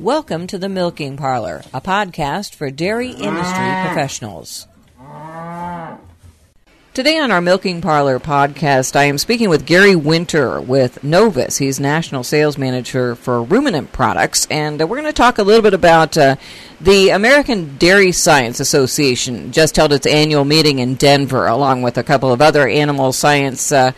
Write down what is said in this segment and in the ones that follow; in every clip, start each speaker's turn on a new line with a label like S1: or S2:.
S1: Welcome to the Milking Parlor, a podcast for dairy industry professionals. Today on our Milking Parlor podcast, I am speaking with Gary Winter with Novus. He's National Sales Manager for Ruminant Products, and uh, we're going to talk a little bit about uh, the American Dairy Science Association. Just held its annual meeting in Denver, along with a couple of other animal science uh,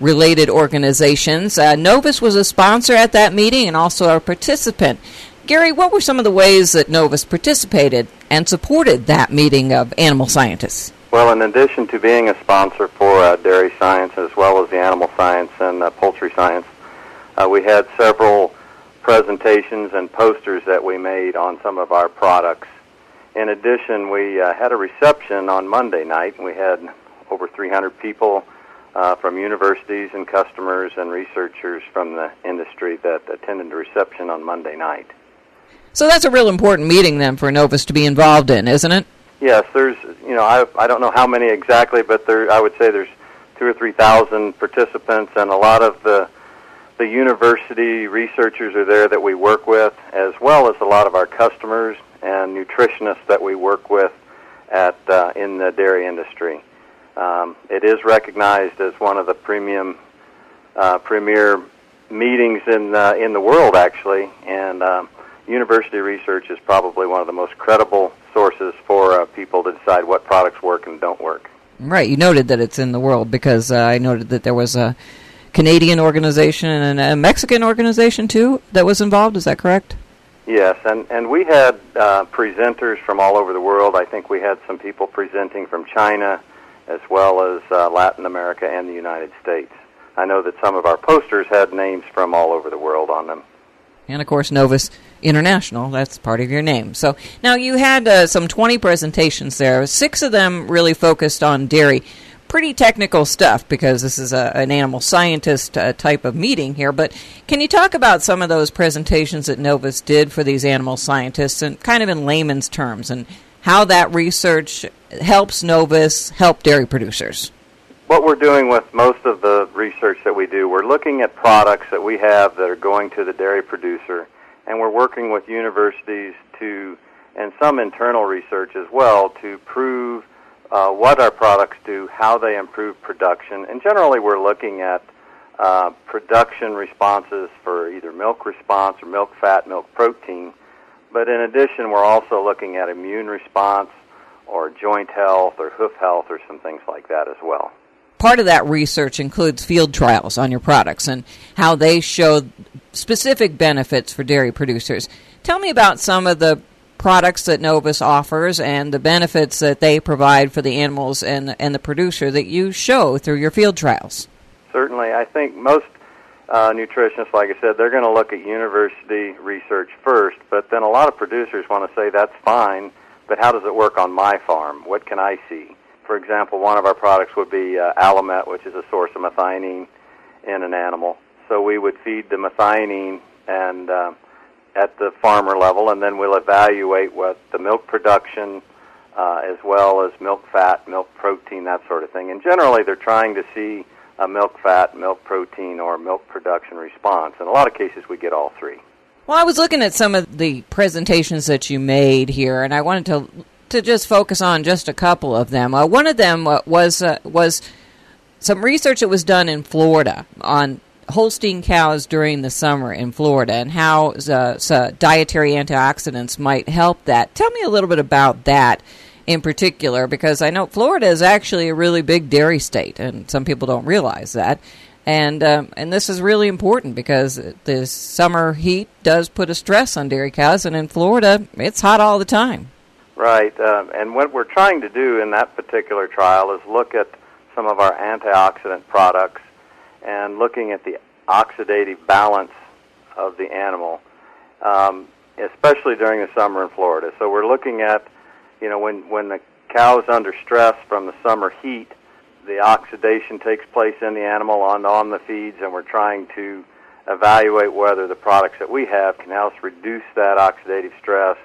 S1: related organizations. Uh, Novus was a sponsor at that meeting and also a participant. Gary, what were some of the ways that Novus participated and supported that meeting of animal scientists?
S2: Well, in addition to being a sponsor for uh, dairy science as well as the animal science and uh, poultry science, uh, we had several presentations and posters that we made on some of our products. In addition, we uh, had a reception on Monday night, we had over 300 people uh, from universities and customers and researchers from the industry that attended the reception on Monday night.
S1: So that's a real important meeting then for Novus to be involved in, isn't it?
S2: Yes, there's you know I I don't know how many exactly, but there I would say there's two or three thousand participants, and a lot of the the university researchers are there that we work with, as well as a lot of our customers and nutritionists that we work with at uh, in the dairy industry. Um, it is recognized as one of the premium uh, premier meetings in uh, in the world, actually, and um, university research is probably one of the most credible sources for uh, people to decide what products work and don't work.
S1: Right. You noted that it's in the world because uh, I noted that there was a Canadian organization and a Mexican organization too that was involved. Is that correct?
S2: Yes, and and we had uh, presenters from all over the world. I think we had some people presenting from China, as well as uh, Latin America and the United States. I know that some of our posters had names from all over the world on them.
S1: And of course, Novus International, that's part of your name. So now you had uh, some 20 presentations there. Six of them really focused on dairy. Pretty technical stuff because this is a, an animal scientist uh, type of meeting here. But can you talk about some of those presentations that Novus did for these animal scientists and kind of in layman's terms and how that research helps Novus help dairy producers?
S2: what we're doing with most of the research that we do, we're looking at products that we have that are going to the dairy producer, and we're working with universities to, and some internal research as well, to prove uh, what our products do, how they improve production, and generally we're looking at uh, production responses for either milk response or milk fat, milk protein. But in addition, we're also looking at immune response or joint health or hoof health or some things like that as well
S1: part of that research includes field trials on your products and how they show specific benefits for dairy producers. Tell me about some of the products that Novus offers and the benefits that they provide for the animals and and the producer that you show through your field trials.
S2: Certainly, I think most uh, nutritionists, like I said, they're going to look at university research first, but then a lot of producers want to say that's fine, but how does it work on my farm? What can I see? for example, one of our products would be uh, Alimet, which is a source of methionine in an animal. So we would feed the methionine and uh, at the farmer level, and then we'll evaluate what the milk production, uh, as well as milk fat, milk protein, that sort of thing. And generally, they're trying to see a milk fat, milk protein, or milk production response. In a lot of cases, we get all three.
S1: Well, I was looking at some of the presentations that you made here, and I wanted to to just focus on just a couple of them. Uh, one of them was uh, was some research that was done in Florida on Holstein cows during the summer in Florida and how uh, so dietary antioxidants might help that. Tell me a little bit about that in particular, because I know Florida is actually a really big dairy state, and some people don't realize that. And um, and this is really important because the summer heat does put a stress on dairy cows, and in Florida it's hot all the time.
S2: Right, uh, and what we're trying to do in that particular trial is look at some of our antioxidant products and looking at the oxidative balance of the animal, um, especially during the summer in Florida. So we're looking at, you know, when when the cow is under stress from the summer heat, the oxidation takes place in the animal on on the feeds, and we're trying to evaluate whether the products that we have can help reduce that oxidative stress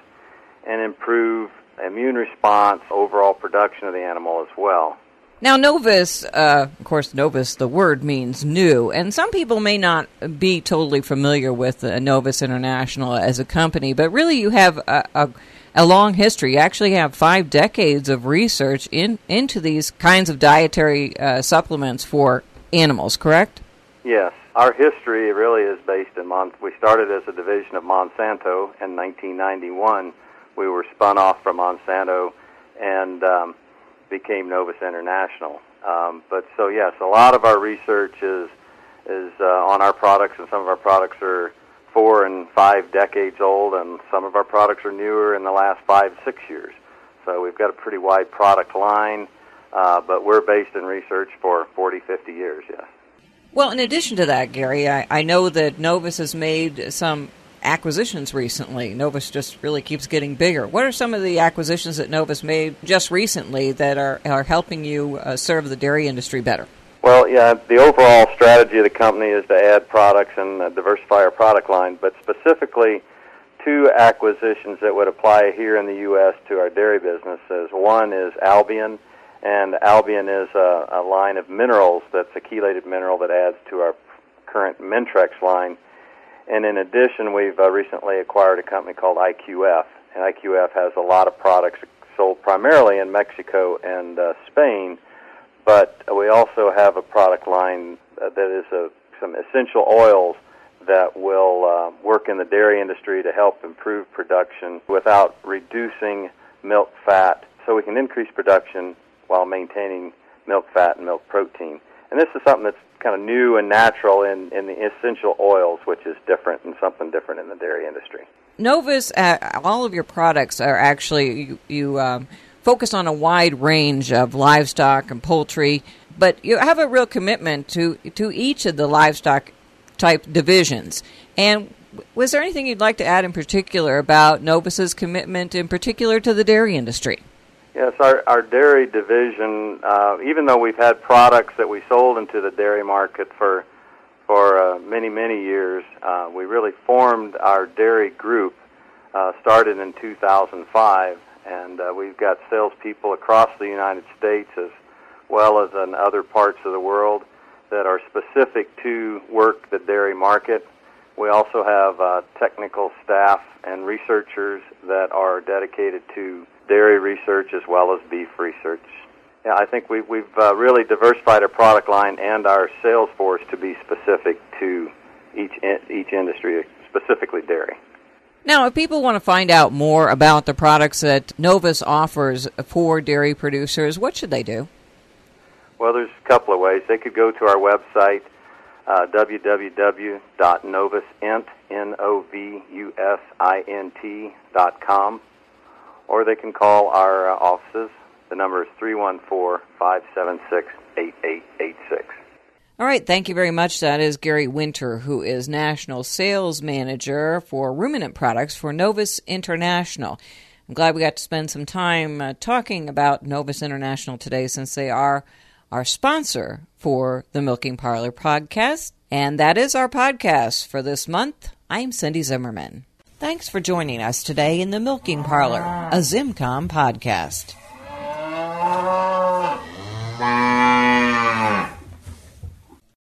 S2: and improve immune response, overall production of the animal as well.
S1: Now, Novus, uh, of course, Novus, the word means new, and some people may not be totally familiar with uh, Novus International as a company, but really you have a, a, a, long history. You actually have five decades of research in, into these kinds of dietary uh, supplements for animals, correct?
S2: Yes. Our history really is based in Mon. We started as a division of Monsanto in 1991. We were spun off from Monsanto, and um, became Novus International. Um, but so yes, a lot of our research is is uh, on our products, and some of our products are four and five decades old, and some of our products are newer in the last five six years. So we've got a pretty wide product line, uh, but we're based in research for 40, 50 years. Yes.
S1: Well, in addition to that, Gary, I, I know that Novus has made some acquisitions recently. Novus just really keeps getting bigger. What are some of the acquisitions that Novus made just recently that are, are helping you uh, serve the dairy industry better?
S2: Well, yeah, the overall strategy of the company is to add products and uh, diversify our product line, but specifically two acquisitions that would apply here in the U.S. to our dairy businesses. One is Albion, and Albion is a, a line of minerals that's a chelated mineral that adds to our current Mintrex line and in addition, we've uh, recently acquired a company called IQF. And IQF has a lot of products sold primarily in Mexico and uh, Spain, but we also have a product line uh, that is a, some essential oils that will uh, work in the dairy industry to help improve production without reducing milk fat so we can increase production while maintaining milk fat and milk protein. And this is something that's kind of new and natural in, in the essential oils, which is different and something different in the dairy industry.
S1: Novus, uh, all of your products are actually you, you um, focus on a wide range of livestock and poultry, but you have a real commitment to to each of the livestock type divisions. And was there anything you'd like to add in particular about Novus's commitment, in particular to the dairy industry?
S2: Yes, our, our dairy division, uh, even though we've had products that we sold into the dairy market for for uh, many many years, uh, we really formed our dairy group. Uh, started in 2005, and uh, we've got salespeople across the United States as well as in other parts of the world that are specific to work the dairy market. We also have uh, technical staff and researchers that are dedicated to dairy research as well as beef research. Yeah, I think we've, we've uh, really diversified our product line and our sales force to be specific to each in, each industry, specifically dairy.
S1: Now, if people want to find out more about the products that Novus offers for dairy producers, what should they do?
S2: Well, there's a couple of ways. They could go to our website, uh, www.novusint, N-O-V-U-S-I-N-T dot com or they can call our uh, offices. The number is 314 576 8886.
S1: All right, thank you very much. That is Gary Winter, who is National Sales Manager for Ruminant Products for Novus International. I'm glad we got to spend some time uh, talking about Novus International today since they are our sponsor for the Milking Parlor podcast. And that is our podcast for this month. I'm Cindy Zimmerman. Thanks for joining us today in the Milking Parlor, a ZimmComm podcast.